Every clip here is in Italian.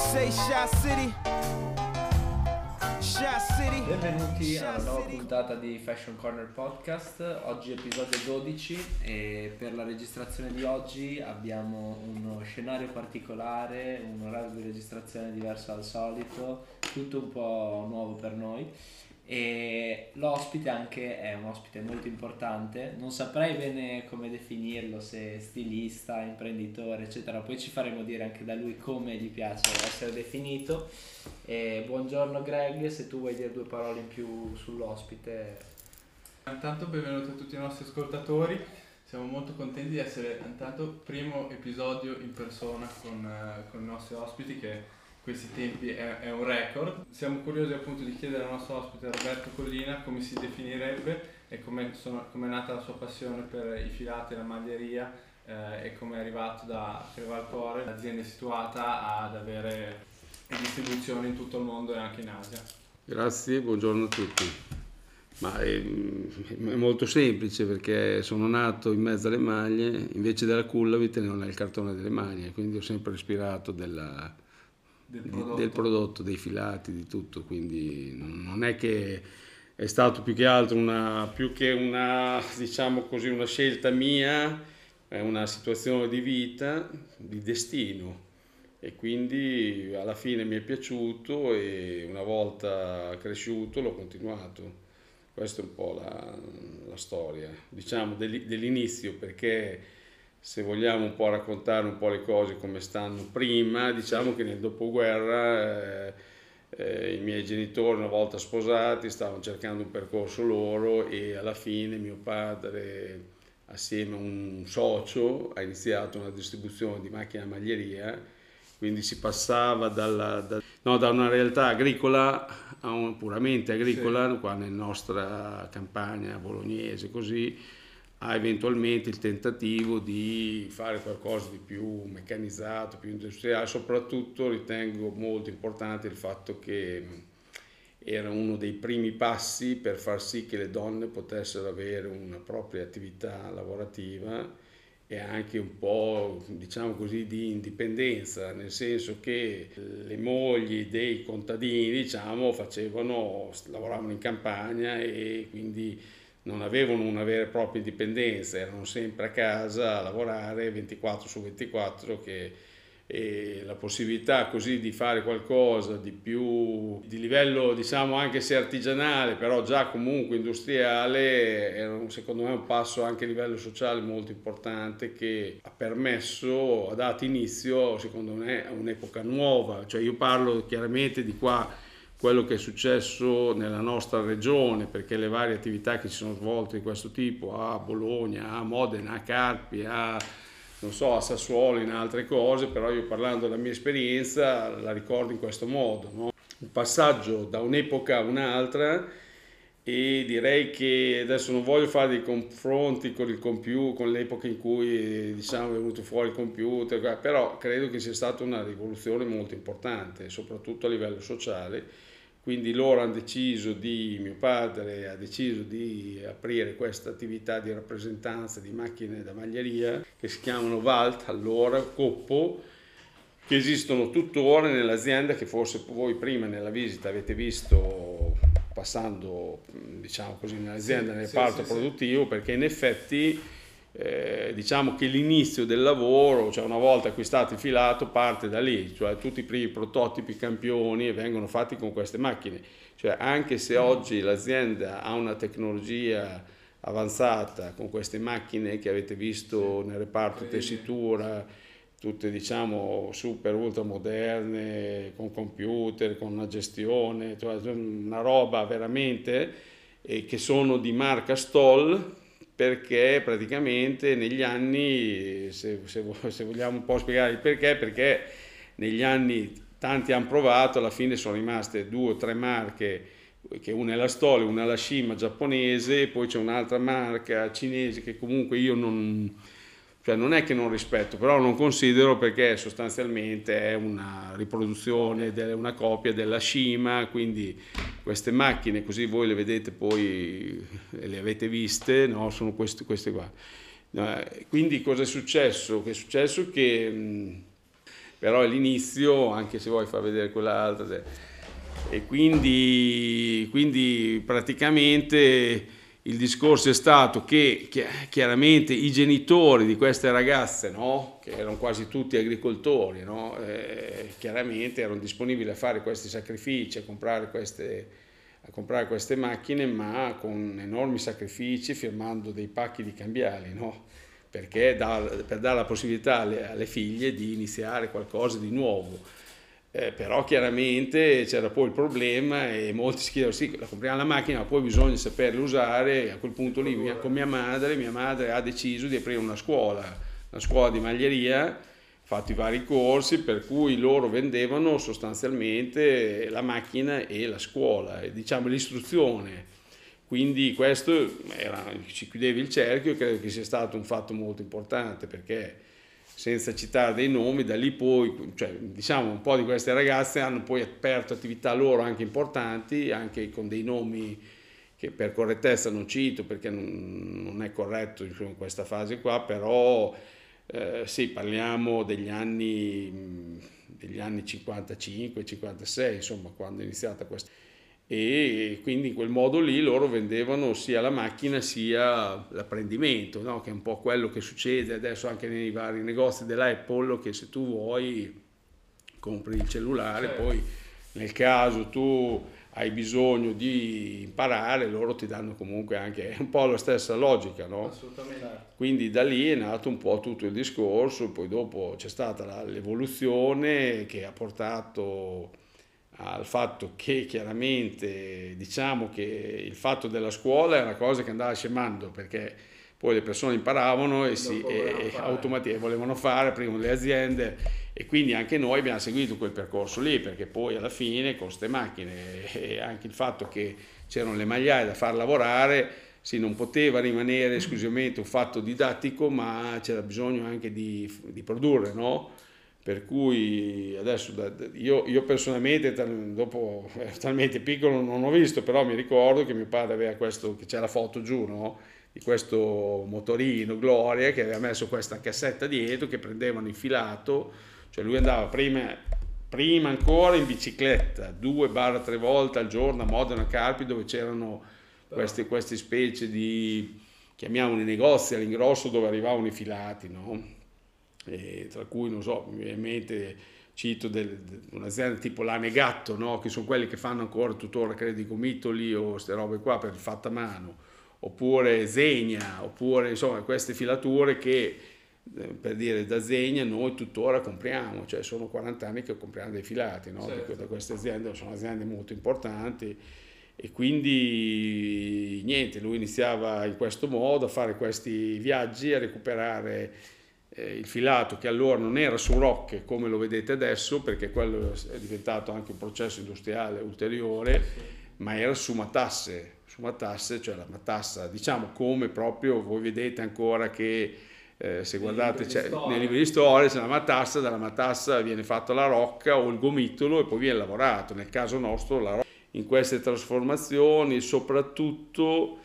say Shot City. Shot City. Benvenuti alla nuova puntata di Fashion Corner Podcast, oggi episodio 12 e per la registrazione di oggi abbiamo uno scenario particolare, un orario di registrazione diverso dal solito, tutto un po' nuovo per noi e l'ospite anche è un ospite molto importante, non saprei bene come definirlo, se stilista, imprenditore, eccetera, poi ci faremo dire anche da lui come gli piace essere definito. E buongiorno Greg, se tu vuoi dire due parole in più sull'ospite. Intanto benvenuti a tutti i nostri ascoltatori, siamo molto contenti di essere intanto primo episodio in persona con, eh, con i nostri ospiti che questi tempi è, è, un record. Siamo curiosi appunto di chiedere al nostro ospite Roberto Collina come si definirebbe e come è nata la sua passione per i filati e la maglieria eh, e come è arrivato da Crevalcore, l'azienda situata, ad avere distribuzione in tutto il mondo e anche in Asia. Grazie, buongiorno a tutti. Ma è, è, molto semplice perché sono nato in mezzo alle maglie, invece della culla vi tenevo nel cartone delle maglie, quindi ho sempre ispirato della, del prodotto. del prodotto, dei filati, di tutto, quindi non è che è stato più che altro una, più che una, diciamo così, una scelta mia, è una situazione di vita, di destino e quindi alla fine mi è piaciuto e una volta cresciuto l'ho continuato. Questa è un po' la, la storia, diciamo, dell'inizio perché se vogliamo un po' raccontare un po' le cose come stanno prima, diciamo che nel dopoguerra eh, eh, i miei genitori una volta sposati stavano cercando un percorso loro e alla fine mio padre assieme a un socio ha iniziato una distribuzione di macchine a maglieria, quindi si passava dalla, da, no, da una realtà agricola a un, puramente agricola, sì. qua nella nostra campagna bolognese così, ha eventualmente il tentativo di fare qualcosa di più meccanizzato, più industriale, soprattutto ritengo molto importante il fatto che era uno dei primi passi per far sì che le donne potessero avere una propria attività lavorativa e anche un po' diciamo così di indipendenza, nel senso che le mogli dei contadini diciamo facevano, lavoravano in campagna e quindi non avevano una vera e propria indipendenza, erano sempre a casa a lavorare 24 su 24 che, e la possibilità così di fare qualcosa di più di livello diciamo anche se artigianale però già comunque industriale era secondo me un passo anche a livello sociale molto importante che ha permesso ha dato inizio secondo me a un'epoca nuova. Cioè io parlo chiaramente di qua quello che è successo nella nostra regione, perché le varie attività che si sono svolte di questo tipo, a Bologna, a Modena, a Carpi, a, so, a Sassuolo, in altre cose, però io parlando della mia esperienza la ricordo in questo modo. No? Un passaggio da un'epoca a un'altra e direi che adesso non voglio fare dei confronti con il computer, con l'epoca in cui diciamo, è venuto fuori il computer, però credo che sia stata una rivoluzione molto importante, soprattutto a livello sociale quindi loro hanno deciso di, mio padre ha deciso di aprire questa attività di rappresentanza di macchine da maglieria che si chiamano Valt, allora Coppo, che esistono tuttora nell'azienda che forse voi prima nella visita avete visto passando diciamo così nell'azienda nel reparto sì, produttivo perché in effetti eh, diciamo che l'inizio del lavoro, cioè una volta acquistato il filato, parte da lì, cioè tutti i primi prototipi campioni vengono fatti con queste macchine. Cioè anche se oggi l'azienda ha una tecnologia avanzata con queste macchine che avete visto nel reparto tessitura, tutte diciamo super ultra moderne, con computer, con una gestione, cioè una roba veramente eh, che sono di marca Stoll, perché praticamente negli anni, se, se, se, vogliamo un po' spiegare il perché, perché negli anni tanti hanno provato, alla fine sono rimaste due o tre marche, che una è la Stole, una è la Shima giapponese, poi c'è un'altra marca cinese che comunque io non, cioè non è che non rispetto, però non considero perché sostanzialmente è una riproduzione, una copia della Shima, quindi queste macchine, così voi le vedete poi, le avete viste, no? sono queste, queste qua. Quindi cosa è successo? Che è successo che però è l'inizio, anche se vuoi far vedere quell'altra. E quindi, quindi praticamente il discorso è stato che chiaramente i genitori di queste ragazze, no? che erano quasi tutti agricoltori, no? eh, chiaramente erano disponibili a fare questi sacrifici, a comprare queste, a comprare queste macchine, ma con enormi sacrifici, firmando dei pacchi di cambiali, no? perché da, per dare la possibilità alle, alle figlie di iniziare qualcosa di nuovo eh, però chiaramente c'era poi il problema e molti si chiedono sì, la compriamo la macchina ma poi bisogna saperla usare e a quel punto lì con mia madre, mia madre ha deciso di aprire una scuola, una scuola di maglieria, fatto i vari corsi per cui loro vendevano sostanzialmente la macchina e la scuola, e, diciamo l'istruzione. Quindi questo era, ci chiudeva il cerchio e credo che sia stato un fatto molto importante perché senza citare dei nomi, da lì poi, cioè, diciamo, un po' di queste ragazze hanno poi aperto attività loro anche importanti, anche con dei nomi che per correttezza non cito perché non, non è corretto in questa fase qua, però eh, sì, parliamo degli anni, degli anni 55-56, insomma, quando è iniziata questa e quindi in quel modo lì loro vendevano sia la macchina sia l'apprendimento, no? che è un po' quello che succede adesso anche nei vari negozi dell'Apple, che se tu vuoi compri il cellulare, certo. poi nel caso tu hai bisogno di imparare, loro ti danno comunque anche un po' la stessa logica, no? Assolutamente. Quindi da lì è nato un po' tutto il discorso, poi dopo c'è stata l'evoluzione che ha portato al fatto che chiaramente diciamo che il fatto della scuola è una cosa che andava scemando perché poi le persone imparavano e, si, e automaticamente volevano fare prima le aziende e quindi anche noi abbiamo seguito quel percorso lì perché poi alla fine con queste macchine e anche il fatto che c'erano le magliaie da far lavorare sì, non poteva rimanere esclusivamente un fatto didattico ma c'era bisogno anche di, di produrre no? Per cui adesso io, io personalmente dopo ero talmente piccolo non ho visto però mi ricordo che mio padre aveva questo che c'è la foto giù no? di questo motorino Gloria che aveva messo questa cassetta dietro che prendevano infilato cioè lui andava prima, prima ancora in bicicletta due barra tre volte al giorno a Modena Carpi dove c'erano queste, queste specie di chiamiamoli negozi all'ingrosso dove arrivavano i filati no? Eh, tra cui non so, mi viene in mente cito del, un'azienda tipo Lanegatto, no? che sono quelli che fanno ancora tuttora credo i gomitoli o queste robe qua per fatta a mano, oppure Zegna, oppure insomma queste filature che eh, per dire da Zegna noi tuttora compriamo, cioè sono 40 anni che compriamo dei filati no? certo. da queste aziende, sono aziende molto importanti e quindi niente, lui iniziava in questo modo a fare questi viaggi, a recuperare eh, il filato che allora non era su rocche come lo vedete adesso perché quello è diventato anche un processo industriale ulteriore ma era su matasse su matasse cioè la matassa diciamo come proprio voi vedete ancora che eh, se guardate nei libri di storia c'è la matassa dalla matassa viene fatta la rocca o il gomitolo e poi viene lavorato. Nel caso nostro la rocca in queste trasformazioni soprattutto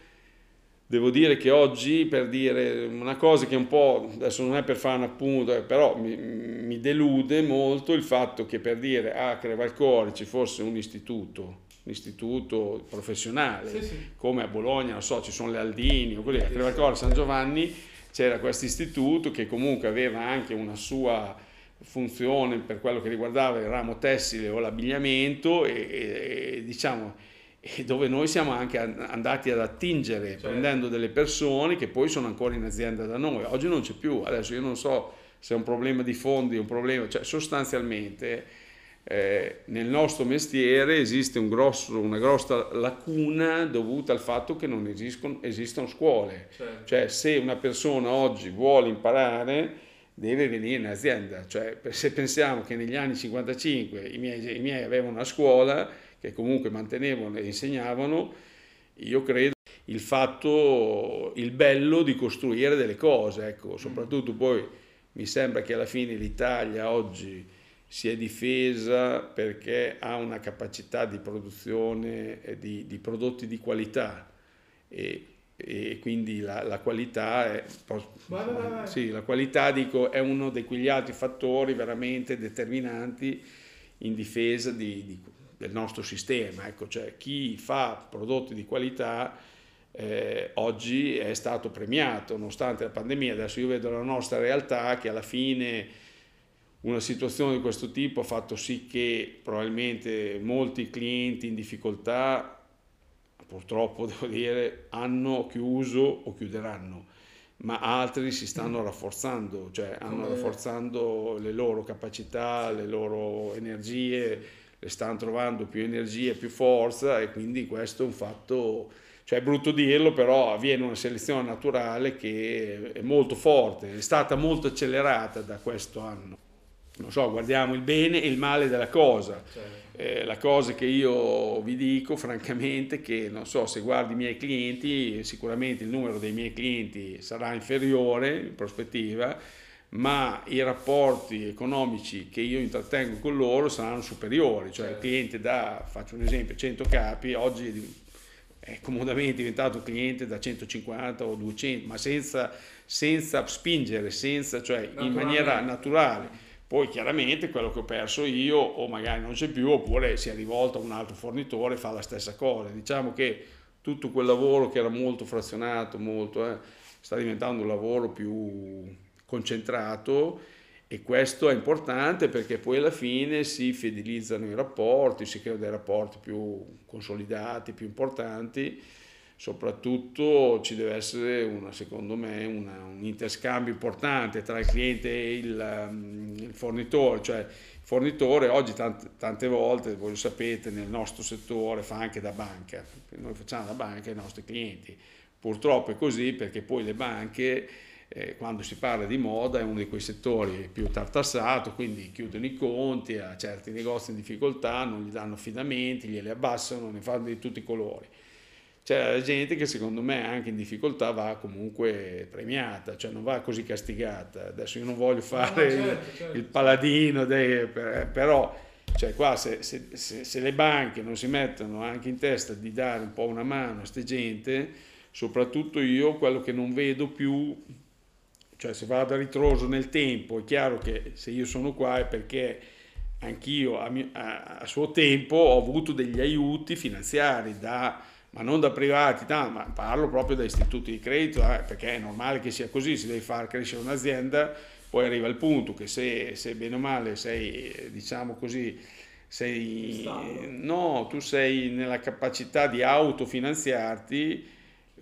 Devo dire che oggi, per dire una cosa che un po', adesso non è per fare un appunto, eh, però mi, mi delude molto il fatto che per dire a Crevalcore ci fosse un istituto, un istituto professionale, sì, sì. come a Bologna, non so, ci sono le Aldini, o così, a Crevalcore San Giovanni c'era questo istituto che comunque aveva anche una sua funzione per quello che riguardava il ramo tessile o l'abbigliamento e, e, e diciamo e dove noi siamo anche andati ad attingere certo. prendendo delle persone che poi sono ancora in azienda da noi. Oggi non c'è più, adesso io non so se è un problema di fondi, un problema, cioè sostanzialmente eh, nel nostro mestiere esiste un grosso, una grossa lacuna dovuta al fatto che non esistono, esistono scuole. Certo. Cioè se una persona oggi vuole imparare deve venire in azienda. Cioè, se pensiamo che negli anni 55 i miei, i miei avevano una scuola, che comunque mantenevano e insegnavano, io credo il fatto, il bello di costruire delle cose, ecco, soprattutto poi mi sembra che alla fine l'Italia oggi si è difesa perché ha una capacità di produzione di, di prodotti di qualità e e quindi la, la qualità è. Sì, la qualità dico, è uno di quegli altri fattori veramente determinanti in difesa di, di, del nostro sistema. Ecco, cioè, chi fa prodotti di qualità eh, oggi è stato premiato nonostante la pandemia. Adesso io vedo la nostra realtà che alla fine una situazione di questo tipo ha fatto sì che probabilmente molti clienti in difficoltà, purtroppo devo dire, hanno chiuso o chiuderanno, ma altri si stanno rafforzando, cioè hanno rafforzando le loro capacità, le loro energie, le stanno trovando più energie, più forza e quindi questo è un fatto cioè è brutto dirlo, però avviene una selezione naturale che è molto forte, è stata molto accelerata da questo anno. Non so, guardiamo il bene e il male della cosa. Certo. Eh, la cosa che io vi dico francamente che non so se guardi i miei clienti sicuramente il numero dei miei clienti sarà inferiore in prospettiva ma i rapporti economici che io intrattengo con loro saranno superiori cioè certo. il cliente da faccio un esempio 100 capi oggi è comodamente diventato cliente da 150 o 200, ma senza, senza spingere, senza, cioè in maniera naturale. Poi chiaramente quello che ho perso io o magari non c'è più oppure si è rivolto a un altro fornitore e fa la stessa cosa. Diciamo che tutto quel lavoro che era molto frazionato, molto, eh, sta diventando un lavoro più concentrato e questo è importante perché poi alla fine si fidelizzano i rapporti, si creano dei rapporti più consolidati, più importanti, soprattutto ci deve essere una, secondo me una, un interscambio importante tra il cliente e il, um, il fornitore, cioè il fornitore oggi tante, tante, volte, voi lo sapete, nel nostro settore fa anche da banca, noi facciamo da banca ai nostri clienti, purtroppo è così perché poi le banche eh, quando si parla di moda è uno di quei settori più tartassato, quindi chiudono i conti a certi negozi in difficoltà, non gli danno affidamenti, glieli abbassano, ne fanno di tutti i colori. C'è gente che secondo me anche in difficoltà va comunque premiata, cioè non va così castigata. Adesso io non voglio fare no, certo, il, certo. il, paladino, dei, però cioè qua se, se, se, se, le banche non si mettono anche in testa di dare un po' una mano a queste gente, soprattutto io quello che non vedo più cioè se vado a ritroso nel tempo, è chiaro che se io sono qua è perché anch'io a, mio, a, a suo tempo ho avuto degli aiuti finanziari da ma non da privati, no, ma parlo proprio da istituti di credito, eh, perché è normale che sia così, se devi far crescere un'azienda, poi arriva il punto che se, se bene o male sei, diciamo così, sei, no, tu sei nella capacità di autofinanziarti,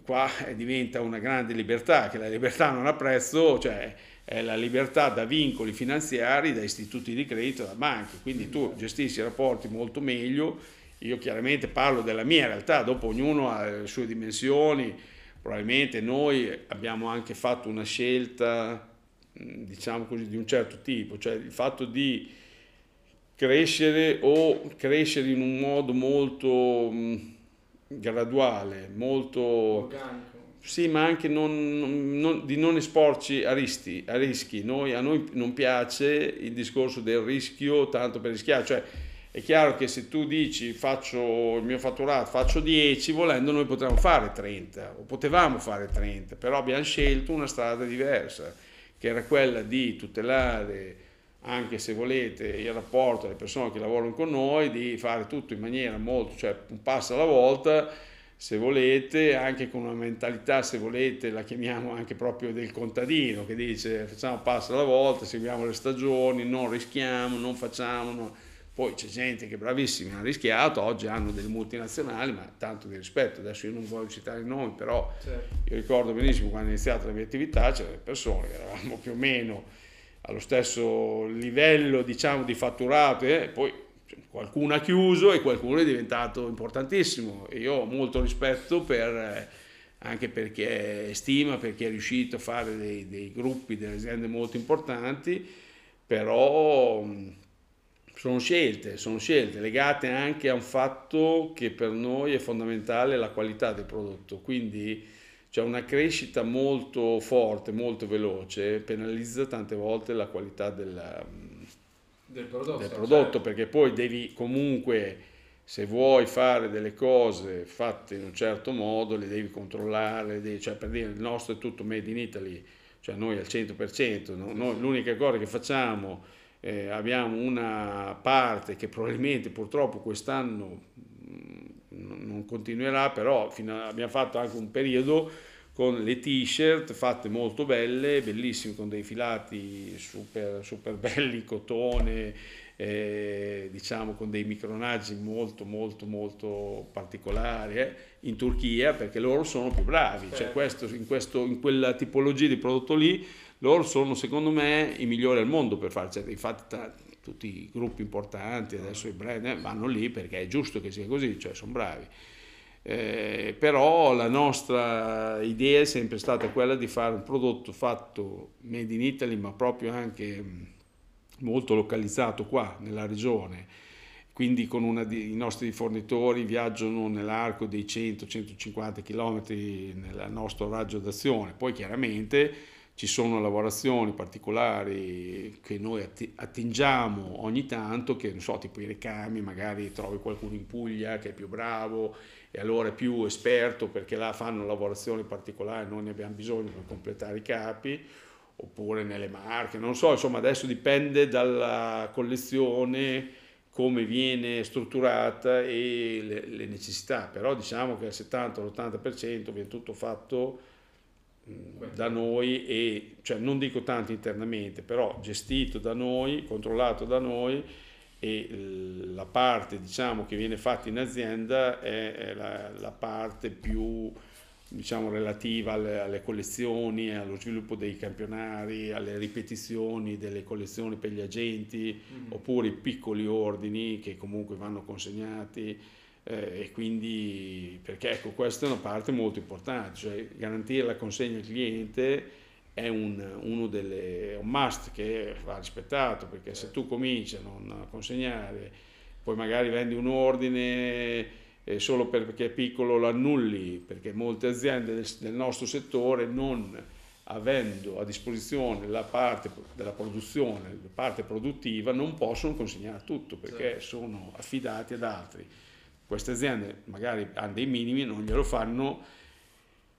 qua diventa una grande libertà, che la libertà non ha prezzo, cioè è la libertà da vincoli finanziari, da istituti di credito, da banche, quindi tu gestisci i rapporti molto meglio, io chiaramente parlo della mia realtà, dopo ognuno ha le sue dimensioni, probabilmente noi abbiamo anche fatto una scelta, diciamo così, di un certo tipo, cioè il fatto di crescere o crescere in un modo molto graduale, molto... Organico. Sì, ma anche non, non, di non esporci a, rischi. A rischi. Noi, a noi non piace il discorso del rischio tanto per rischiare, cioè è chiaro che se tu dici faccio il mio fatturato, faccio 10, volendo noi potremmo fare 30 o potevamo fare 30, però abbiamo scelto una strada diversa, che era quella di tutelare anche se volete il rapporto alle persone che lavorano con noi, di fare tutto in maniera molto, cioè un passo alla volta, se volete, anche con una mentalità, se volete, la chiamiamo anche proprio del contadino, che dice facciamo un passo alla volta, seguiamo le stagioni, non rischiamo, non facciamo... No. Poi c'è gente che è bravissima, ha rischiato, oggi hanno delle multinazionali, ma tanto di rispetto, adesso io non voglio citare i nomi, però certo. io ricordo benissimo quando ho iniziato la mia attività, c'erano persone che eravamo più o meno allo stesso livello diciamo, di fatturato e poi qualcuno ha chiuso e qualcuno è diventato importantissimo. E io ho molto rispetto per, anche perché stima, perché è riuscito a fare dei, dei gruppi, delle aziende molto importanti, però sono scelte, sono scelte legate anche a un fatto che per noi è fondamentale, la qualità del prodotto, quindi cioè una crescita molto forte, molto veloce, penalizza tante volte la qualità del, del prodotto, del prodotto certo. perché poi devi comunque se vuoi fare delle cose fatte in un certo modo le devi controllare, devi, cioè per dire il nostro è tutto made in Italy, cioè noi al 100%, no? noi, l'unica cosa che facciamo eh, abbiamo una parte che probabilmente purtroppo quest'anno mm, non continuerà, però a, abbiamo fatto anche un periodo con le t-shirt fatte molto belle, bellissime con dei filati super, super belli, cotone, eh, diciamo con dei micronaggi molto molto molto particolari eh, in Turchia perché loro sono più bravi, cioè certo. questo, in, questo, in quella tipologia di prodotto lì loro sono secondo me i migliori al mondo per farci, cioè, infatti tutti i gruppi importanti, adesso i brand eh, vanno lì perché è giusto che sia così, cioè sono bravi. Eh, però la nostra idea è sempre stata quella di fare un prodotto fatto made in Italy ma proprio anche molto localizzato qua nella regione quindi di, i nostri fornitori viaggiano nell'arco dei 100-150 km nel nostro raggio d'azione poi chiaramente ci sono lavorazioni particolari che noi attingiamo ogni tanto, che non so, tipo i ricami, magari trovi qualcuno in Puglia che è più bravo e allora è più esperto perché là fanno lavorazioni particolari, noi ne abbiamo bisogno per completare i capi, oppure nelle marche, non so, insomma adesso dipende dalla collezione, come viene strutturata e le, le necessità, però diciamo che al 70-80% viene tutto fatto da noi e cioè non dico tanto internamente però gestito da noi controllato da noi e la parte diciamo che viene fatta in azienda è la, la parte più diciamo relativa alle, alle, collezioni allo sviluppo dei campionari alle ripetizioni delle collezioni per gli agenti mm-hmm. oppure i piccoli ordini che comunque vanno consegnati eh, e quindi perché ecco questa è una parte molto importante, cioè garantire la consegna al cliente è un, uno delle, un must che va rispettato perché se tu cominci a non consegnare, poi magari vendi un ordine e solo perché è piccolo lo annulli, perché molte aziende del, del nostro settore non avendo a disposizione la parte della produzione, la parte produttiva, non possono consegnare tutto perché sono affidati ad altri queste aziende magari hanno dei minimi, non glielo fanno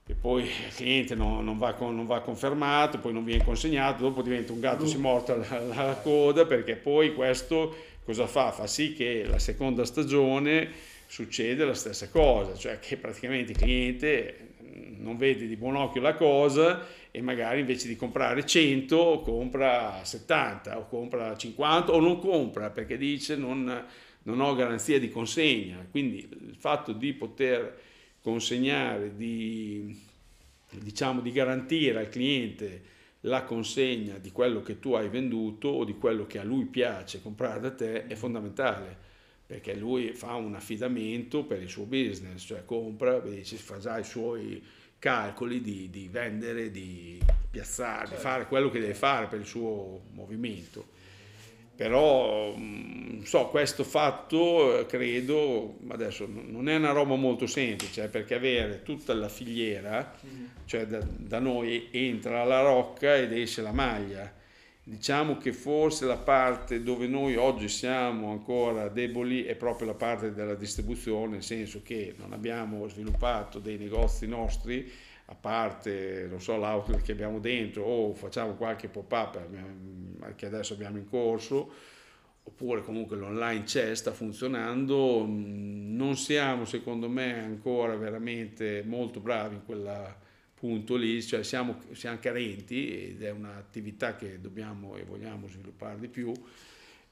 e poi il cliente non, non, va, non, va, confermato, poi non viene consegnato, dopo diventa un gatto si morta alla coda perché poi questo cosa fa? Fa sì che la seconda stagione succede la stessa cosa, cioè che praticamente il cliente non vede di buon occhio la cosa e magari invece di comprare 100 compra 70 o compra 50 o non compra perché dice non, non ho garanzia di consegna, quindi il fatto di poter consegnare, di, diciamo, di garantire al cliente la consegna di quello che tu hai venduto o di quello che a lui piace comprare da te è fondamentale perché lui fa un affidamento per il suo business, cioè compra, dice, fa già i suoi calcoli di, di vendere, di piazzare, certo. di fare quello che deve fare per il suo movimento però mm, so, questo fatto eh, credo, adesso non è una roba molto semplice, eh, perché avere tutta la filiera, mm-hmm. cioè da, da, noi entra la rocca ed esce la maglia. Diciamo che forse la parte dove noi oggi siamo ancora deboli è proprio la parte della distribuzione, nel senso che non abbiamo sviluppato dei negozi nostri a parte non so, l'outlet che abbiamo dentro o facciamo qualche pop-up eh, che adesso abbiamo in corso, oppure comunque l'online c'è, sta funzionando, non siamo secondo me ancora veramente molto bravi in quel punto lì, cioè siamo, siamo carenti ed è un'attività che dobbiamo e vogliamo sviluppare di più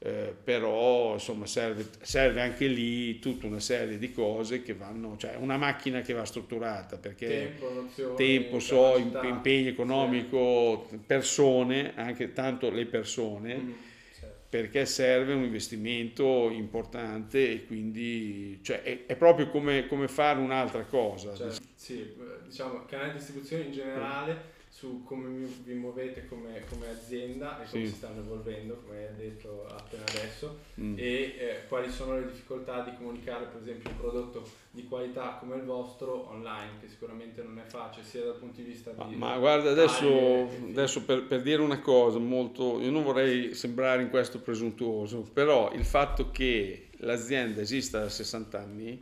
eh, però insomma serve, serve, anche lì tutta una serie di cose che vanno, cioè una macchina che va strutturata perché tempo, nozioni, tempo so, impegno economico, sì. persone, anche tanto le persone, mm, certo. perché serve un investimento importante e quindi cioè, è, è, proprio come, come, fare un'altra cosa. Certo. Sì, diciamo canale di distribuzione in generale su come vi muovete come, come azienda e come sì. si stanno evolvendo, come hai detto appena adesso, mm. e eh, quali sono le difficoltà di comunicare per esempio un prodotto di qualità come il vostro online, che sicuramente non è facile sia dal punto di vista di... Ma, ma guarda, adesso, adesso per, per, dire una cosa molto... Io non vorrei sembrare in questo presuntuoso, però il fatto che l'azienda esista da 60 anni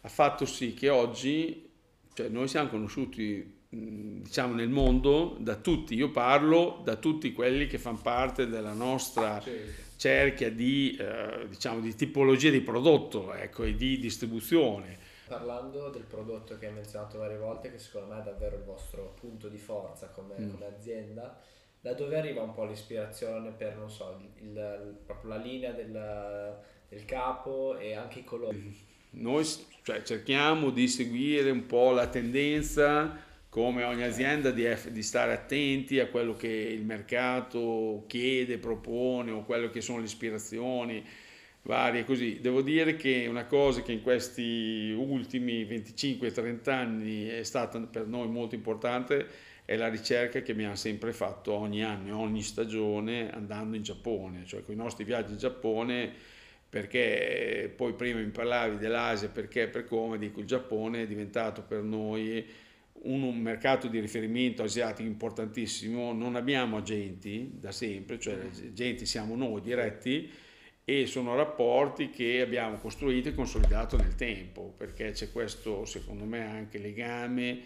ha fatto sì che oggi cioè noi siamo conosciuti diciamo nel mondo da tutti, io parlo da tutti quelli che fanno parte della nostra certo. cerchia di, eh, diciamo, di tipologia di prodotto ecco, e di distribuzione. Parlando del prodotto che hai menzionato varie volte, che secondo me è davvero il vostro punto di forza come, mm. come azienda, da dove arriva un po' l'ispirazione per, non so, il, il, proprio la linea del, del capo e anche i colori? Noi cioè, cerchiamo di seguire un po' la tendenza come ogni azienda di, di, stare attenti a quello che il mercato chiede, propone o quello che sono le ispirazioni varie così. Devo dire che una cosa che in questi ultimi 25-30 anni è stata per noi molto importante è la ricerca che abbiamo sempre fatto ogni anno, ogni stagione andando in Giappone, cioè con i nostri viaggi in Giappone perché poi prima mi parlavi dell'Asia perché per come dico il Giappone è diventato per noi un, mercato di riferimento asiatico importantissimo, non abbiamo agenti da sempre, cioè agenti siamo noi diretti e sono rapporti che abbiamo costruito e consolidato nel tempo, perché c'è questo secondo me anche legame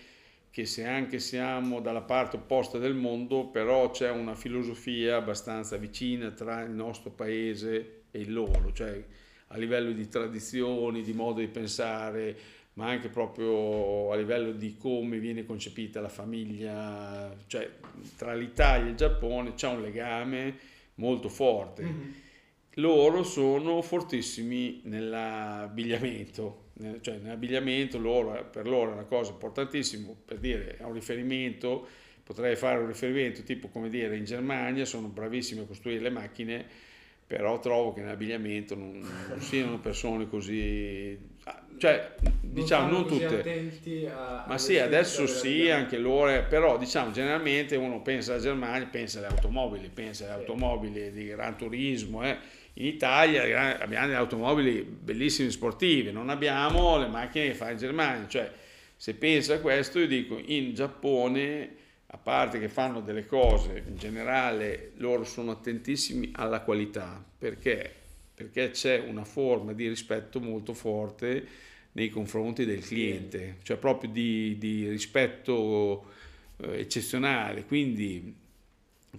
che se anche siamo dalla parte opposta del mondo, però c'è una filosofia abbastanza vicina tra il nostro paese e il loro, cioè a livello di tradizioni, di modo di pensare, ma anche proprio a livello di come viene concepita la famiglia, cioè tra l'Italia e il Giappone c'è un legame molto forte. Mm-hmm. Loro sono fortissimi nell'abbigliamento, cioè nell'abbigliamento loro, per loro è una cosa importantissima, per dire, è un riferimento, potrei fare un riferimento tipo come dire in Germania sono bravissimi a costruire le macchine, però trovo che nell'abbigliamento non, non siano persone così cioè diciamo non, tutte a, ma sì adesso sì anche loro però diciamo generalmente uno pensa alla Germania pensa alle automobili pensa alle sì. automobili di gran turismo eh. in Italia abbiamo delle automobili bellissime sportive non abbiamo le macchine che fa in Germania cioè se pensa a questo io dico in Giappone a parte che fanno delle cose in generale loro sono attentissimi alla qualità perché perché c'è una forma di rispetto molto forte nei confronti del cliente, cioè proprio di, di rispetto eh, eccezionale. Quindi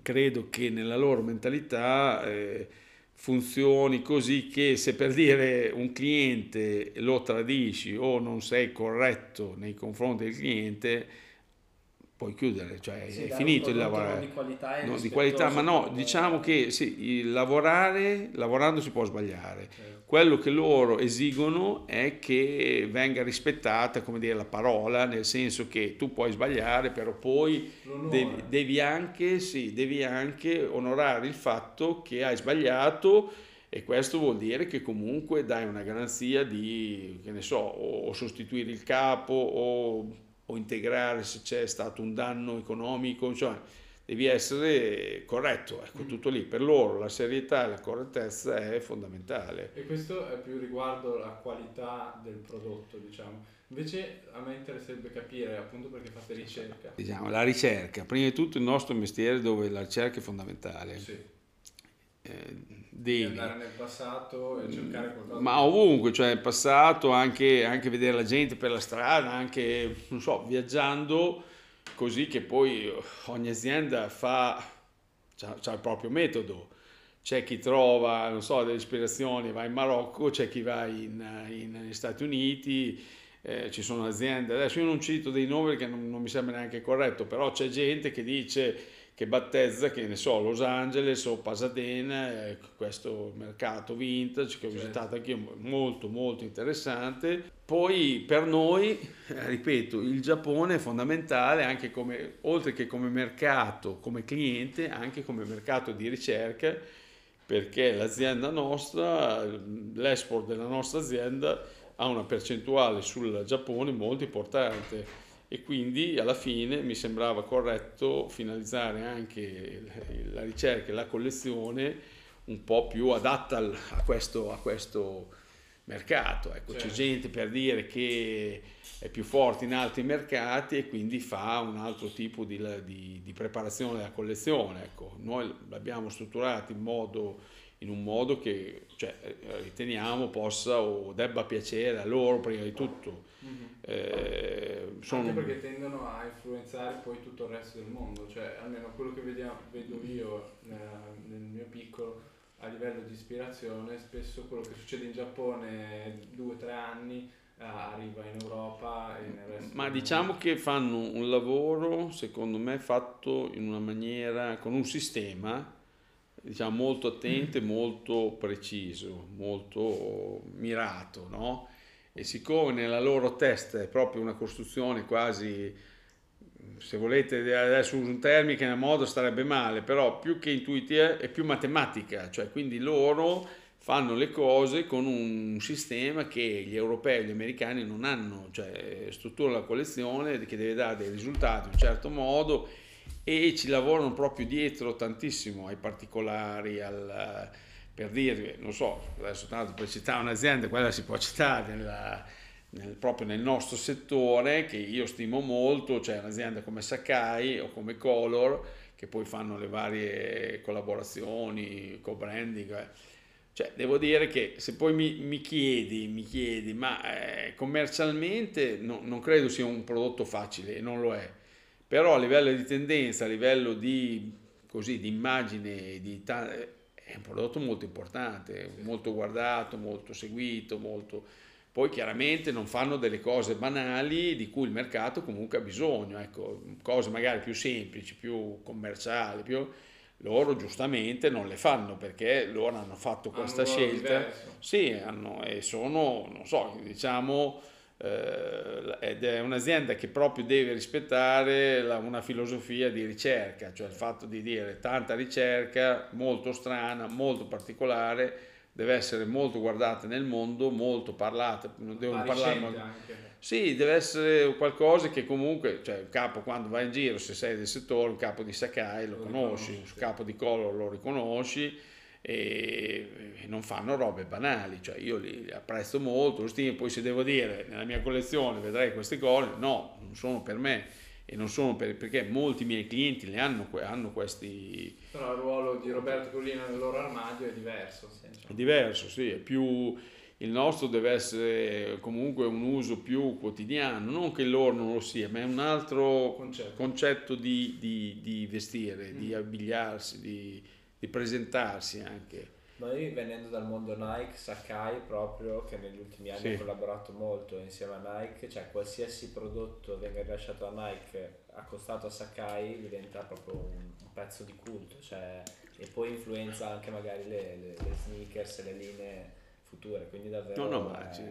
credo che nella loro mentalità eh, funzioni così che se per dire un cliente lo tradisci o non sei corretto nei confronti del cliente, puoi chiudere, cioè sì, è finito il lavorare. Di qualità, no, di qualità ma no, diciamo che sì, lavorare, lavorando si può sbagliare. Certo. Quello che loro esigono è che venga rispettata, come dire, la parola, nel senso che tu puoi sbagliare, però poi devi, devi, anche, sì, devi anche onorare il fatto che hai sbagliato e questo vuol dire che comunque dai una garanzia di, che ne so, o sostituire il capo o o integrare se c'è stato un danno economico, cioè devi essere corretto, ecco, mm. tutto lì. Per loro la serietà e la correttezza è fondamentale. E questo è più riguardo la qualità del prodotto, diciamo. Invece a me interesserebbe capire, appunto perché fate ricerca. Diciamo, la ricerca, prima di tutto il nostro mestiere dove la ricerca è fondamentale. Sì devi. andare nel passato e cercare qualcosa ma ovunque cioè il passato anche, anche vedere la gente per la strada anche non so viaggiando così che poi ogni azienda fa ha il proprio metodo. C'è chi trova non so delle ispirazioni va in Marocco c'è chi va in, in, negli Stati Uniti eh, ci sono aziende. Adesso io non cito dei nomi perché non, non mi sembra neanche corretto però c'è gente che dice che battezza, che ne so, Los Angeles o Pasadena, eh, questo mercato vintage che ho visitato anche io, molto molto interessante. Poi per noi, eh, ripeto, il Giappone è fondamentale anche come, oltre che come mercato, come cliente, anche come mercato di ricerca, perché l'azienda nostra, l'export della nostra azienda ha una percentuale sul Giappone molto importante e quindi alla fine mi sembrava corretto finalizzare anche la ricerca e la collezione un po' più adatta a questo, a questo mercato. Ecco, certo. C'è gente per dire che è più forte in altri mercati e quindi fa un altro tipo di, di, di preparazione della collezione. Ecco, noi l'abbiamo strutturato in in un modo che cioè, riteniamo possa o debba piacere a loro prima di tutto. Mm-hmm. Eh, sono... Anche perché tendono a influenzare poi tutto il resto del mondo, cioè almeno quello che vediamo, vedo io eh, nel mio piccolo a livello di ispirazione, spesso quello che succede in Giappone due o tre anni eh, arriva in Europa e nel resto Ma diciamo che fanno un lavoro, secondo me, fatto in una maniera, con un sistema diciamo, molto attento e molto preciso, molto mirato, no? E siccome nella loro testa è proprio una costruzione quasi, se volete adesso uso un termine che nel modo starebbe male, però più che intuitiva è più matematica, cioè quindi loro fanno le cose con un sistema che gli europei e gli americani non hanno, cioè struttura la collezione che deve dare dei risultati in un certo modo e ci lavorano proprio dietro tantissimo ai particolari, al, per dirvi, non so, adesso tanto per citare un'azienda, quella si può citare nella, nel, proprio nel nostro settore che io stimo molto, cioè un'azienda come Sakai o come Color che poi fanno le varie collaborazioni, co-branding. Eh. Cioè, devo dire che se poi mi, mi chiedi, mi chiedi, ma eh, commercialmente no, non credo sia un prodotto facile e non lo è però a livello di tendenza, a livello di, così, di immagine, di ta- è un prodotto molto importante, molto guardato, molto seguito, molto... Poi chiaramente non fanno delle cose banali di cui il mercato comunque ha bisogno, ecco, cose magari più semplici, più commerciali, più... loro giustamente non le fanno perché loro hanno fatto questa hanno scelta. Sì, hanno, e sono, non so, diciamo ed è un'azienda che proprio deve rispettare la, una filosofia di ricerca, cioè il fatto di dire tanta ricerca, molto strana, molto particolare, deve essere molto guardata nel mondo, molto parlata, non devono parlare anche. Sì, deve essere qualcosa che comunque, cioè il capo quando va in giro, se sei del settore, un capo di Sakai lo, lo conosci, il capo di Color lo riconosci, e non fanno robe banali, cioè io li apprezzo molto, stimo, poi se devo dire nella mia collezione vedrei queste cose, no, non sono per me e non sono per, perché molti miei clienti le hanno, hanno questi... Però il ruolo di Roberto Collino nel loro armadio è diverso. È diverso, sì, è più... Il nostro deve essere comunque un uso più quotidiano, non che il loro non lo sia, ma è un altro concetto, concetto di, di, di, vestire, mm. di abbigliarsi, di, di presentarsi anche. Noi venendo dal mondo Nike, Sakai proprio, che negli ultimi anni sì. ha collaborato molto insieme a Nike, cioè qualsiasi prodotto venga rilasciato da Nike accostato a Sakai diventa proprio un, pezzo di culto, cioè, e poi influenza anche magari le, le, le sneakers e le linee future, quindi davvero... No, no, ma è,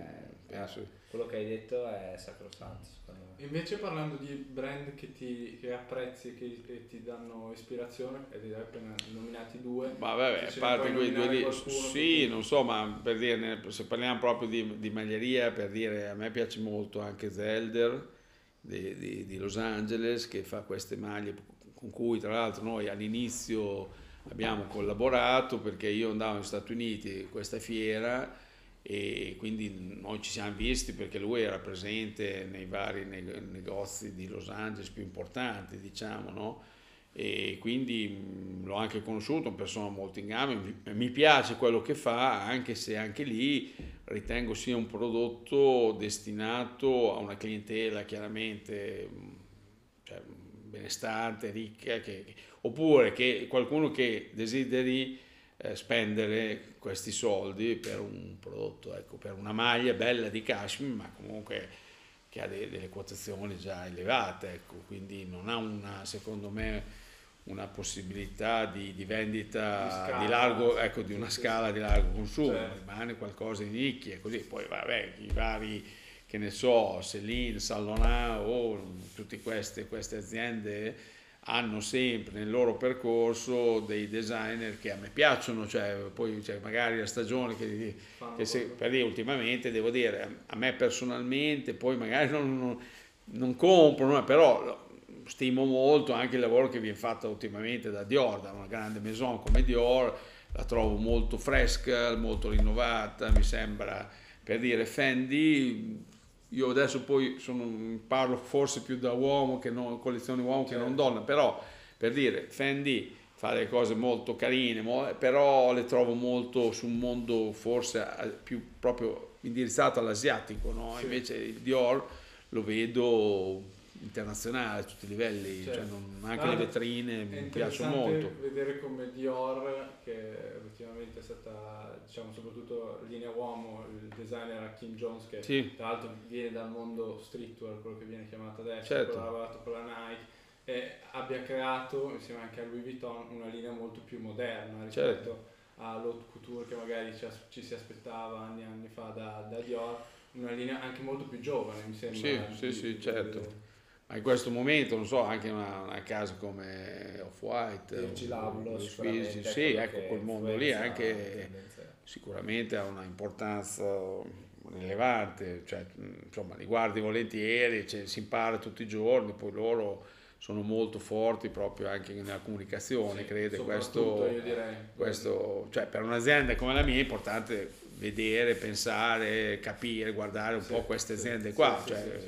penso. quello che hai detto è sacrosanto. Invece parlando di brand che, ti, che apprezzi, che, che, ti danno ispirazione, hai appena nominati due. Ma vabbè, a parte quei due lì, sì, non so, ma per dire, se parliamo proprio di, di, maglieria, per dire, a me piace molto anche Zelder di, di, di Los Angeles, che fa queste maglie con cui tra l'altro noi all'inizio abbiamo collaborato perché io andavo negli Stati Uniti questa fiera e quindi noi ci siamo visti perché lui era presente nei vari negozi di Los Angeles più importanti, diciamo, no? E quindi l'ho anche conosciuto, una persona molto in gamba, mi piace quello che fa, anche se anche lì ritengo sia un prodotto destinato a una clientela chiaramente cioè, benestante, ricca, che, oppure che qualcuno che desideri eh, spendere questi soldi per un prodotto, ecco, per una maglia bella di cashmere, ma comunque che ha de- delle quotazioni già elevate, ecco, quindi non ha una, secondo me, una possibilità di, di vendita di, scala, di, largo, ecco, di una scala di largo consumo, certo. rimane qualcosa di nicchia, così poi vabbè, i vari, che ne so, Celine, Salonà o tutte queste, queste aziende hanno sempre nel loro percorso dei designer che a me piacciono, cioè poi cioè, magari la stagione che, che se, per dire ultimamente devo dire a me personalmente poi magari non, non, non compro, però stimo molto anche il lavoro che viene fatto ultimamente da Dior, da una grande maison come Dior, la trovo molto fresca, molto rinnovata, mi sembra per dire Fendi io adesso poi sono, parlo forse più da uomo che non, collezione uomo che non certo. donna, però per dire Fendi fa delle cose molto carine, però le trovo molto su un mondo forse più proprio indirizzato all'asiatico, no? Sì. invece il Dior lo vedo internazionale a tutti i livelli, cioè, cioè anche ah, le vetrine mi piacciono molto. vedere come Dior, che ultimamente è stata, diciamo, soprattutto linea uomo, il designer a Kim Jones, che sì. tra l'altro viene dal mondo streetwear, quello che viene chiamato adesso, certo. ha lavorato con la Nike, e abbia creato, insieme anche a Louis Vuitton, una linea molto più moderna rispetto certo. all'haute couture che magari ci, ci, si aspettava anni e anni fa da, da, Dior, una linea anche molto più giovane, mi sembra. Sì, di, sì, sì, certo. Ma in questo momento, non so, anche una, una casa come Off-White, Virgil Abloh, sì, ecco, quel mondo lì anche sicuramente ha una importanza rilevante, cioè, insomma, li guardi volentieri, cioè, si impara tutti i giorni, poi loro sono molto forti proprio anche nella comunicazione, sì, credo. Questo, questo, cioè per un'azienda come la mia è importante vedere, pensare, capire, guardare un sì, po' queste aziende sì, qua. Cioè,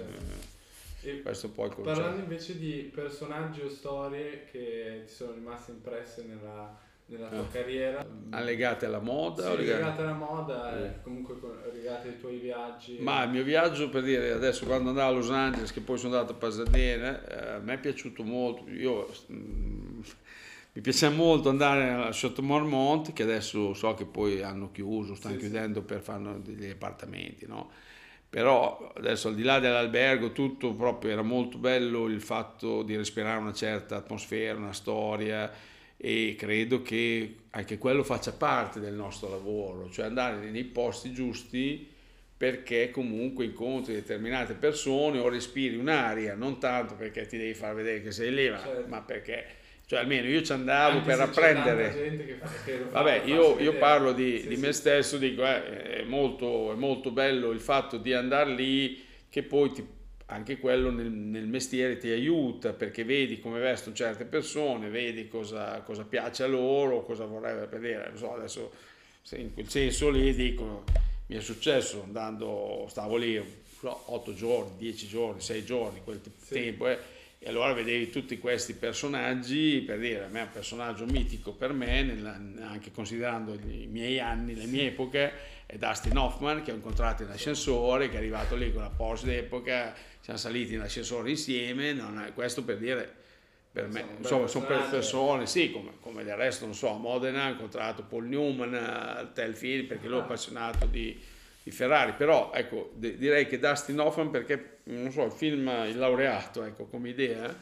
eh, questo poi Parlando invece di personaggi o storie che ti sono rimaste impresse nella, nella tua ah. carriera. Legate alla moda? Sì, legate alla moda, eh. comunque legate ai tuoi viaggi. Ma il mio viaggio, per dire, adesso quando andavo a Los Angeles, che poi sono andato a Pasadena, eh, a me è piaciuto molto. Io, mm, mi piace molto andare a Chateau Marmont, che adesso so che poi hanno chiuso, stanno sì, chiudendo sì. per fare degli appartamenti, no? Però adesso al di là dell'albergo tutto proprio era molto bello il fatto di respirare una certa atmosfera, una storia, e credo che anche quello faccia parte del nostro lavoro, cioè andare nei posti giusti perché comunque incontri determinate persone o respiri un'aria, non tanto perché ti devi far vedere che sei lì, ma, certo. ma perché cioè almeno io ci andavo Anche per apprendere. Fa, Vabbè, io, io, parlo di, sì, di me stesso, dico, eh, è, molto, è molto bello il fatto di andare lì che poi ti anche quello nel, nel, mestiere ti aiuta perché vedi come vestono certe persone, vedi cosa, cosa piace a loro, cosa vorrebbero vedere. Non so, adesso in quel senso lì dico, mi è successo andando, stavo lì so, 8 giorni, 10 giorni, 6 giorni, quel sì. tempo, eh, e allora vedevi tutti questi personaggi, per dire, a me è un personaggio mitico per me, nella, anche considerando i miei anni, le mie epoche, è Dustin Hoffman che ho incontrato in ascensore, che è arrivato lì con la Porsche d'epoca, siamo saliti in ascensore insieme, è, questo per dire per me, insomma, sono persone, sì, come, come, del resto, non so, a Modena ho incontrato Paul Newman al Telfilm perché lui è ah. appassionato di, di Ferrari, però ecco, de, direi che Dustin Hoffman perché, non so, il film Il laureato, ecco, come idea,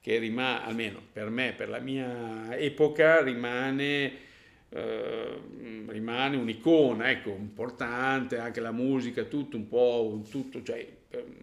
che rimane, almeno per me, per la mia epoca, rimane eh, rimane un'icona, ecco, importante, anche la musica, tutto un po', tutto, cioè,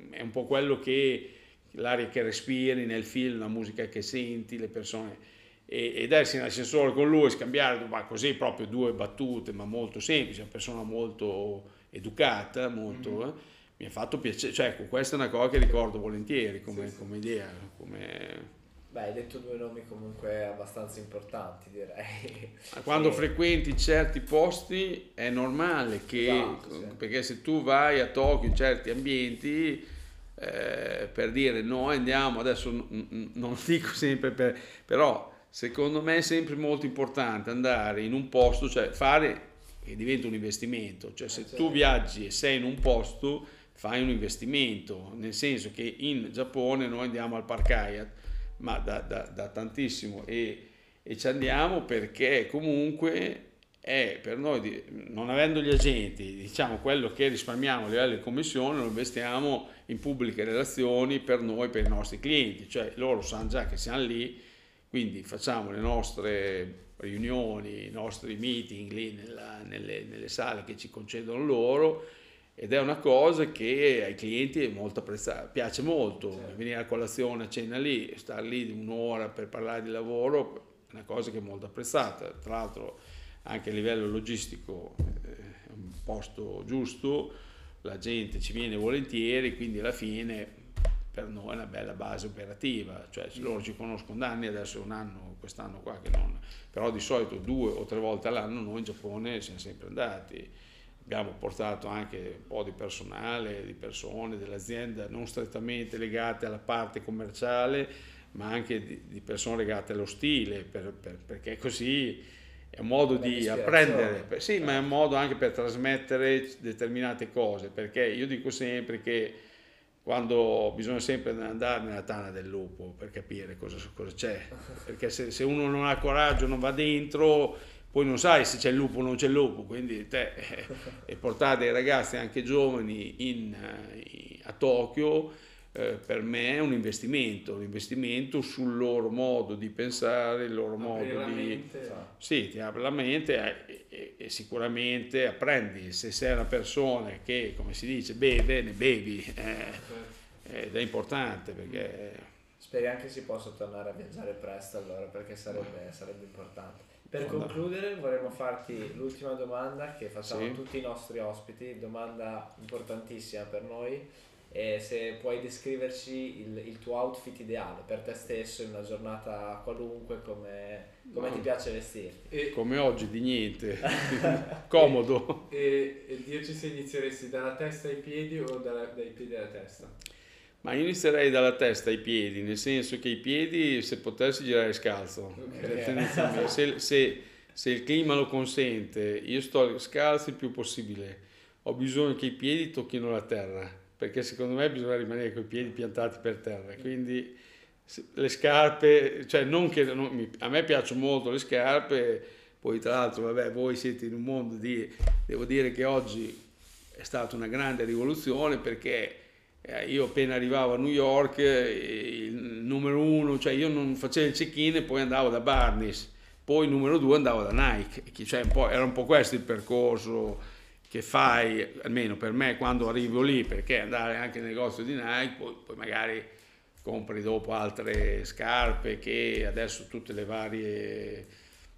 è un po' quello che l'aria che respiri nel film, la musica che senti, le persone. E, ed essere in ascensore con lui, scambiare ma così proprio due battute, ma molto semplice, una persona molto educata, molto, mm-hmm. eh, mi ha fatto piacere, cioè ecco, questa è una cosa che ricordo volentieri come, sì, sì. come idea, come Beh, hai detto due nomi comunque abbastanza importanti, direi. Quando e... frequenti certi posti è normale che, esatto, sì. perché se tu vai a Tokyo in certi ambienti, eh, per dire noi andiamo, adesso n- non dico sempre, per, però secondo me è sempre molto importante andare in un posto, cioè fare che diventa un investimento, cioè se eh, tu viaggi e sei in un posto fai un investimento, nel senso che in Giappone noi andiamo al Park Hyatt ma da, da, da tantissimo. E, e, ci andiamo perché comunque è per noi, non avendo gli agenti, diciamo quello che risparmiamo a livello di commissione lo investiamo in pubbliche relazioni per noi, per i nostri clienti, cioè loro sanno già che siamo lì, quindi facciamo le nostre riunioni, i nostri meeting lì nella, nelle, nelle sale che ci concedono loro ed è una cosa che ai clienti è molto apprezzata, piace molto, certo. venire a colazione, a cena lì, stare lì un'ora per parlare di lavoro, è una cosa che è molto apprezzata, tra l'altro anche a livello logistico eh, è un posto giusto, la gente ci viene volentieri, quindi alla fine per noi è una bella base operativa, cioè se loro ci conoscono da anni, adesso è un anno, quest'anno qua che non, però di solito due o tre volte all'anno noi in Giappone siamo sempre andati. Abbiamo portato anche un po' di personale, di persone dell'azienda non strettamente legate alla parte commerciale, ma anche di, di persone legate allo stile, per, per, perché così è un modo di apprendere, sì, ma è un modo anche per trasmettere determinate cose, perché io dico sempre che quando bisogna sempre andare nella tana del lupo per capire cosa, cosa c'è, perché se, se, uno non ha coraggio, non va dentro, poi non sai se c'è il lupo o non c'è il lupo, quindi te, eh, e portare dei ragazzi anche giovani in, in, a Tokyo eh, per me è un investimento, un investimento sul loro modo di pensare, il loro apri modo di... Mente. Sì, ti apre la mente e, e, e, sicuramente apprendi. Se sei una persona che, come si dice, beve, ne bevi, eh, certo. ed è importante perché... Speri anche si possa tornare a viaggiare presto allora perché sarebbe, sarebbe importante. Per concludere vorremmo farti l'ultima domanda che facciamo sì. a tutti i nostri ospiti, domanda importantissima per noi e se puoi descriverci il, il, tuo outfit ideale per te stesso in una giornata qualunque, come, come no. ti piace vestirti. E, come oggi, di niente, comodo. E, e, dirci se inizieresti dalla testa ai piedi o dalla, dai piedi alla testa? Ma io inizierei dalla testa ai piedi, nel senso che i piedi, se potessi girare scalzo, okay. se, se, se il clima lo consente, io sto scalzo il più possibile, ho bisogno che i piedi tocchino la terra perché secondo me bisogna rimanere con i piedi piantati per terra, quindi le scarpe, cioè non che non, a me piacciono molto le scarpe, poi tra l'altro vabbè voi siete in un mondo di, devo dire che oggi è stata una grande rivoluzione perché eh, io appena arrivavo a New York eh, il numero uno, cioè io non facevo il check-in e poi andavo da Barnes, poi il numero due andavo da Nike, cioè un era un po' questo il percorso che fai, almeno per me quando arrivo lì, perché andare anche nel negozio di Nike, poi, poi magari compri dopo altre scarpe che adesso tutte le varie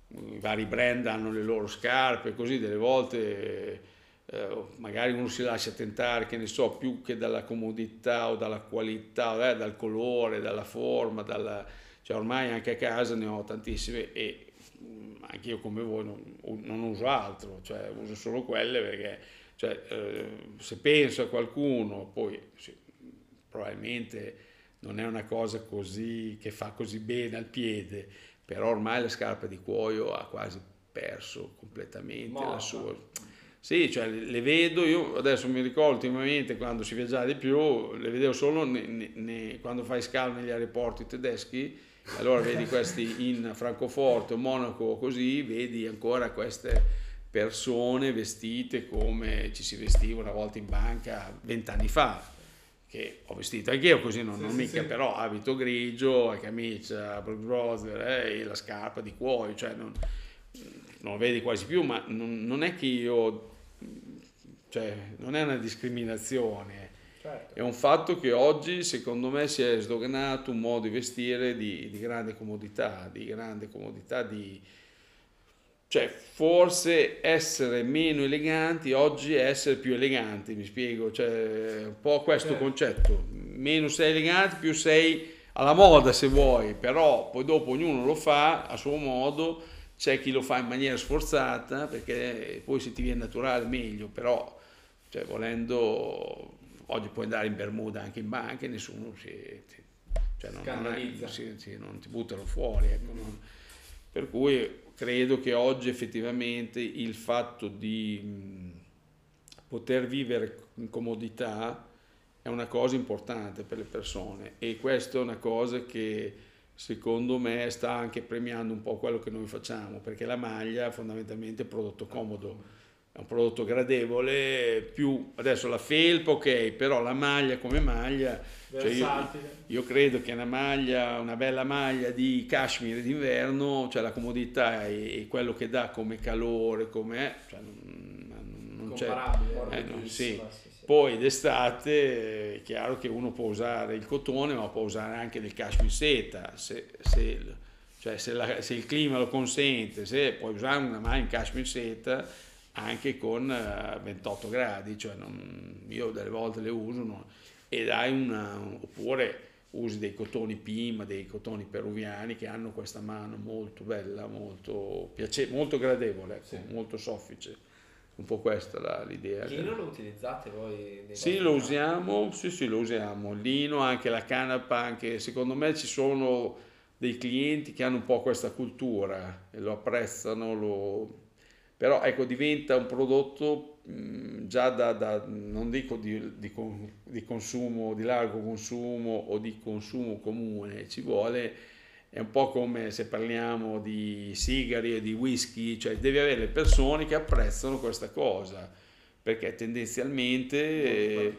i vari brand hanno le loro scarpe, così delle volte eh, magari uno si lascia tentare, che ne so, più che dalla comodità o dalla qualità, eh, dal colore, dalla forma, dalla... cioè ormai anche a casa ne ho tantissime e anche io come voi non, non, uso altro, cioè uso solo quelle perché cioè, eh, se penso a qualcuno, poi sì, probabilmente non è una cosa così che fa così bene al piede, però ormai la scarpa di cuoio ha quasi perso completamente Morta. la sua... Sì, cioè le vedo, io adesso mi ricordo ultimamente quando si viaggiava di più, le vedevo solo ne, ne, ne, quando fai scalo negli aeroporti tedeschi, allora vedi questi in Francoforte o Monaco così, vedi ancora queste persone vestite come ci si vestiva una volta in banca vent'anni fa che ho vestito anche io così non, sì, non sì, mica sì. però abito grigio camicia Brook Brother eh, e la scarpa di cuoio cioè non, non lo vedi quasi più ma non, non è che io cioè non è una discriminazione Certo. È un fatto che oggi secondo me si è sdoganato un modo di vestire di, di grande comodità, di grande comodità, di... cioè forse essere meno eleganti oggi è essere più eleganti, mi spiego, cioè un po' questo certo. concetto, meno sei elegante più sei alla moda se vuoi, però poi dopo ognuno lo fa a suo modo, c'è chi lo fa in maniera sforzata perché poi se ti viene naturale meglio, però cioè, volendo oggi puoi andare in Bermuda anche in banca e nessuno si, cioè non, non, si, si, non, ti buttano fuori. Ecco, non, per cui credo che oggi effettivamente il fatto di mh, poter vivere in comodità è una cosa importante per le persone e questa è una cosa che secondo me sta anche premiando un po' quello che noi facciamo perché la maglia fondamentalmente è prodotto comodo è un prodotto gradevole, più adesso la felpa ok, però la maglia come maglia, cioè io, io, credo che una maglia, una bella maglia di cashmere d'inverno, cioè la comodità e, e quello che dà come calore, come cioè non, non c'è. Eh, no, sì. Sì, sì. Poi d'estate è chiaro che uno può usare il cotone, ma può usare anche del cashmere seta, se, se, cioè se, la, se il clima lo consente, se puoi usare una maglia in cashmere seta anche con 28 eh, gradi, cioè non, io delle volte le uso no, ed hai una, oppure usi dei cotoni Pima, dei cotoni peruviani che hanno questa mano molto bella, molto, piace, molto gradevole, ecco, sì. molto soffice. un po' questa la, l'idea. Lino lo utilizzate voi? Sì, lo usiamo, sì, sì, lo usiamo. Lino, anche la canapa, anche secondo me ci sono dei clienti che hanno un po' questa cultura e lo apprezzano, lo... però ecco diventa un prodotto mh, già da, da, non dico di, di, di consumo, di largo consumo o di consumo comune, ci vuole è un po' come se parliamo di sigari e di whisky, cioè devi avere le persone che apprezzano questa cosa, perché tendenzialmente eh,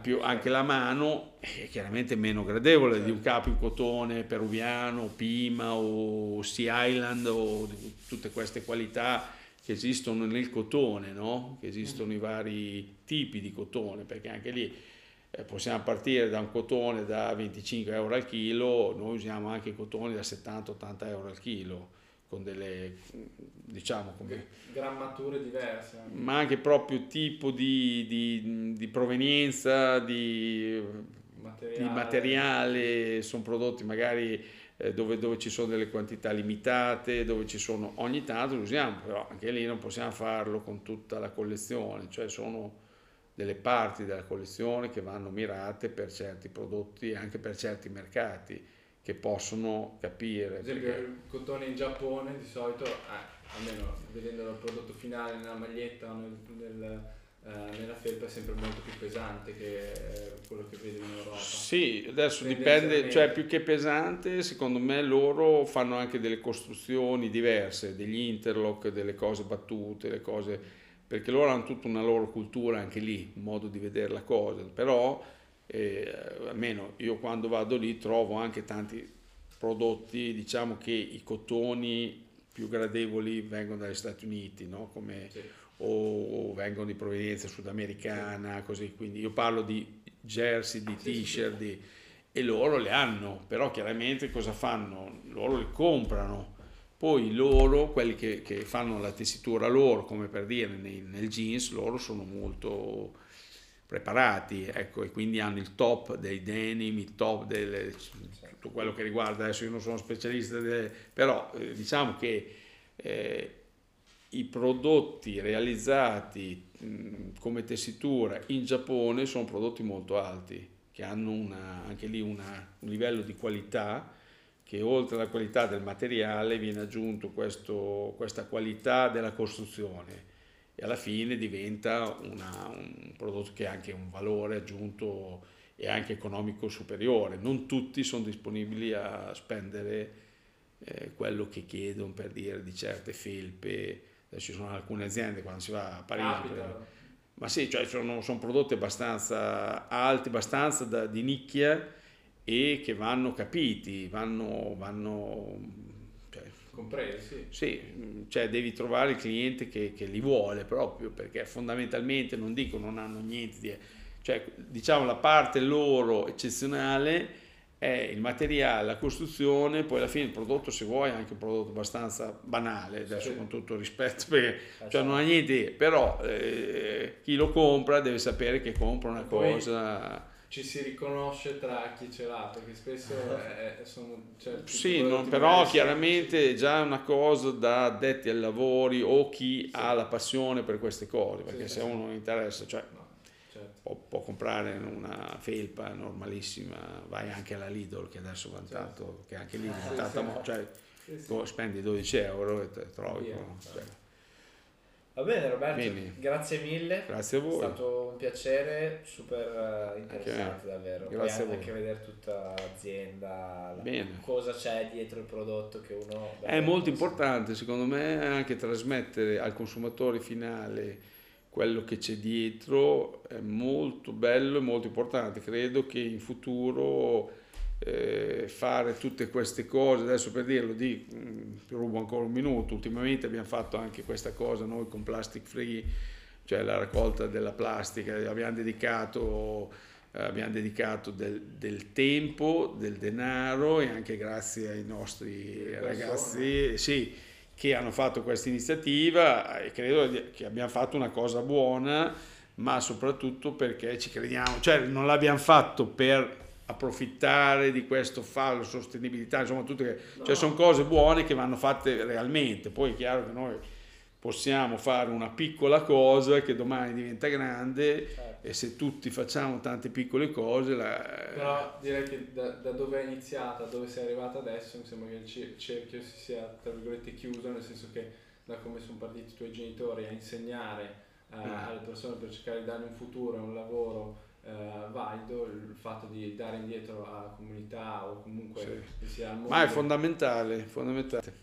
più anche la mano è chiaramente meno gradevole certo. di un certo. capo in cotone peruviano, Pima o Sea Island o tutte queste qualità che esistono nel cotone, no? che esistono i vari tipi di cotone, perché anche lì eh, possiamo partire da un cotone da 25 euro al chilo, noi usiamo anche cotoni da 70-80 euro al chilo, con delle, diciamo, come, grammature diverse. Ma anche proprio tipo di, di, di provenienza, di materiale. di materiale, sono prodotti magari dove, dove, ci sono delle quantità limitate, dove ci sono, ogni tanto lo usiamo, però anche lì non possiamo farlo con tutta la collezione, cioè sono delle parti della collezione che vanno mirate per certi prodotti e anche per certi mercati che possono capire. Ad esempio perché... il cotone in Giappone di solito, eh, almeno vedendo il prodotto finale nella maglietta o nel, nel, eh, nella felpa è sempre molto più pesante che eh, quello che vedi in Europa. Sì, adesso dipende, cioè più che pesante, secondo me loro fanno anche delle costruzioni diverse, degli interlock, delle cose battute, le cose perché loro hanno tutta una loro cultura anche lì, un modo di vedere la cosa, però eh, almeno io quando vado lì trovo anche tanti prodotti, diciamo che i cotoni più gradevoli vengono dagli Stati Uniti, no? Come, sì. O, o, vengono di provenienza sudamericana, sì. così, quindi io parlo di jersey, di t-shirt, di, e loro le hanno, però chiaramente cosa fanno? Loro le comprano poi loro, quelli che, che fanno la tessitura loro, come per dire nei, nel jeans, loro sono molto preparati, ecco, e quindi hanno il top dei denim, il top del tutto quello che riguarda, adesso io non sono specialista, delle, però eh, diciamo che eh, i prodotti realizzati come tessitura in Giappone sono prodotti molto alti, che hanno una, anche lì una, un livello di qualità che oltre alla qualità del materiale viene aggiunto questo, questa qualità della costruzione e alla fine diventa una, un prodotto che ha anche un valore aggiunto e anche economico superiore. Non tutti sono disponibili a spendere eh, quello che chiedono per dire di certe felpe. Adesso ci sono alcune aziende quando si va a Parigi. Per, ma sì, cioè sono, sono prodotti abbastanza alti, abbastanza da, di nicchia e che vanno capiti, vanno, vanno cioè, compresi. Sì, cioè devi trovare il cliente che, che, li vuole proprio perché fondamentalmente non dico non hanno niente di... cioè diciamo la parte loro eccezionale è il materiale, la costruzione, poi alla fine il prodotto se vuoi è anche un prodotto abbastanza banale, adesso sì. con tutto rispetto, perché eh, cioè, non ha niente, però eh, chi lo compra deve sapere che compra una cosa ci si riconosce tra chi ce l'ha, perché spesso è, sono certi Sì, non, però chiaramente è già una cosa da addetti ai lavori o chi sì. ha la passione per queste cose, perché sì, se sì. uno non interessa, cioè no. Può, può, comprare una felpa normalissima, vai anche alla Lidl che adesso va certo. tanto, che anche lì è diventata, cioè spendi 12 euro e te trovi. Yeah, cioè, Va bene Roberto, bene. grazie mille. Grazie a voi. È stato un piacere, super interessante davvero. Grazie Poi anche vedere tutta l'azienda, la, cosa c'è dietro il prodotto che uno... È molto importante secondo me anche trasmettere al consumatore finale quello che c'è dietro, è molto bello e molto importante. Credo che in futuro eh, fare tutte queste cose, adesso per dirlo, di, mh, mm, rubo ancora un minuto, ultimamente abbiamo fatto anche questa cosa noi con Plastic Free, cioè la raccolta della plastica, abbiamo dedicato, eh, abbiamo dedicato del, del, tempo, del denaro e anche grazie ai nostri ragazzi sì, che hanno fatto questa iniziativa e credo che abbiamo fatto una cosa buona ma soprattutto perché ci crediamo, cioè non l'abbiamo fatto per approfittare di questo fallo, sostenibilità, insomma tutte, cioè no. cioè sono cose buone che vanno fatte realmente, poi è chiaro che noi possiamo fare una piccola cosa che domani diventa grande Certo. e se tutti facciamo tante piccole cose la... Però direi che da, da dove è iniziata, a dove sei arrivata adesso, mi sembra che il cer- cerchio si sia tra virgolette chiuso, nel senso che da come sono partiti i tuoi genitori a insegnare eh, Ah. alle persone per cercare di dargli un futuro e un lavoro eh, valido, il fatto di dare indietro alla comunità o comunque Sì. che sia al mondo. ma è fondamentale, fondamentale.